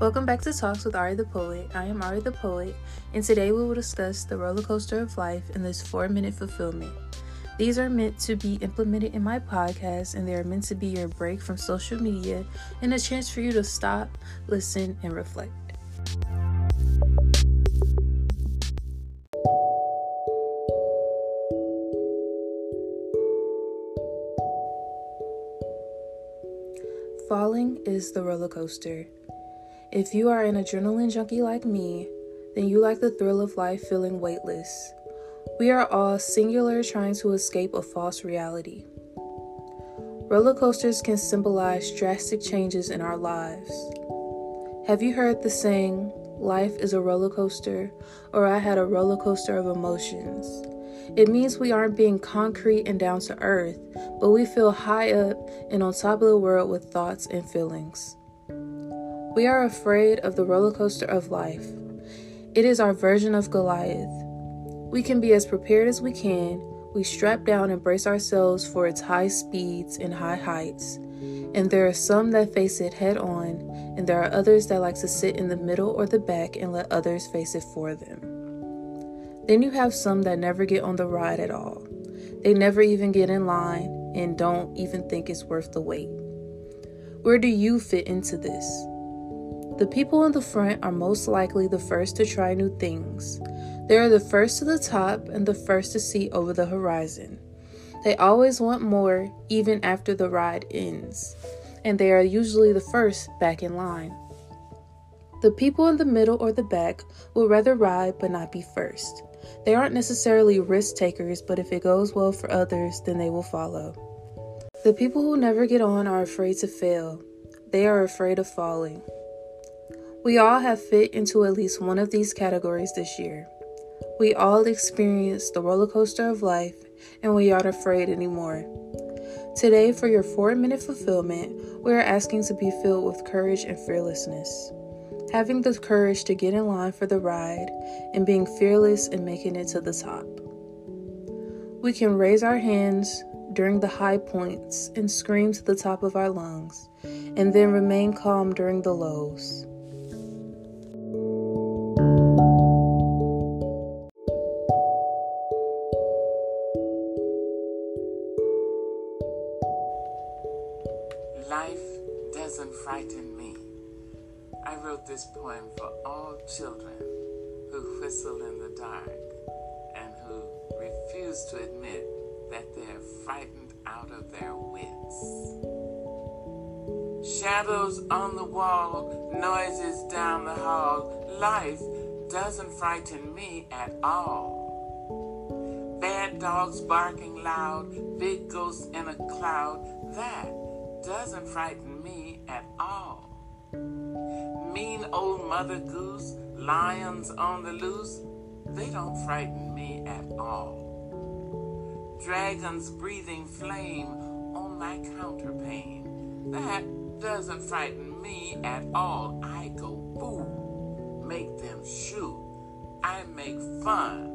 Welcome back to Talks with Ari the Poet. I am Ari the Poet, and today we will discuss the roller coaster of life in this four minute fulfillment. These are meant to be implemented in my podcast, and they are meant to be your break from social media and a chance for you to stop, listen, and reflect. Falling is the roller coaster. If you are an adrenaline junkie like me, then you like the thrill of life feeling weightless. We are all singular trying to escape a false reality. Roller coasters can symbolize drastic changes in our lives. Have you heard the saying, life is a roller coaster, or I had a roller coaster of emotions? It means we aren't being concrete and down to earth, but we feel high up and on top of the world with thoughts and feelings. We are afraid of the roller coaster of life. It is our version of Goliath. We can be as prepared as we can. We strap down and brace ourselves for its high speeds and high heights. And there are some that face it head on, and there are others that like to sit in the middle or the back and let others face it for them. Then you have some that never get on the ride at all. They never even get in line and don't even think it's worth the wait. Where do you fit into this? The people in the front are most likely the first to try new things. They are the first to the top and the first to see over the horizon. They always want more, even after the ride ends, and they are usually the first back in line. The people in the middle or the back will rather ride but not be first. They aren't necessarily risk takers, but if it goes well for others, then they will follow. The people who never get on are afraid to fail. They are afraid of falling. We all have fit into at least one of these categories this year. We all experience the roller coaster of life and we aren't afraid anymore. Today, for your four minute fulfillment, we are asking to be filled with courage and fearlessness. Having the courage to get in line for the ride and being fearless in making it to the top. We can raise our hands during the high points and scream to the top of our lungs, and then remain calm during the lows. Life doesn't frighten me. I wrote this poem for all children who whistle in the dark and who refuse to admit that they're frightened out of their wits. Shadows on the wall, noises down the hall. Life doesn't frighten me at all. Bad dogs barking loud, big ghosts in a cloud. That doesn't frighten me at all. Mean old Mother Goose, lions on the loose, they don't frighten me at all. Dragons breathing flame on my counterpane, that doesn't frighten me at all. I go boom, make them shoot. I make fun,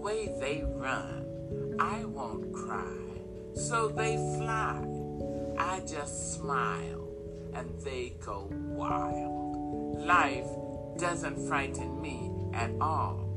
way they run. I won't cry, so they fly. I just smile and they go wild. Life doesn't frighten me at all.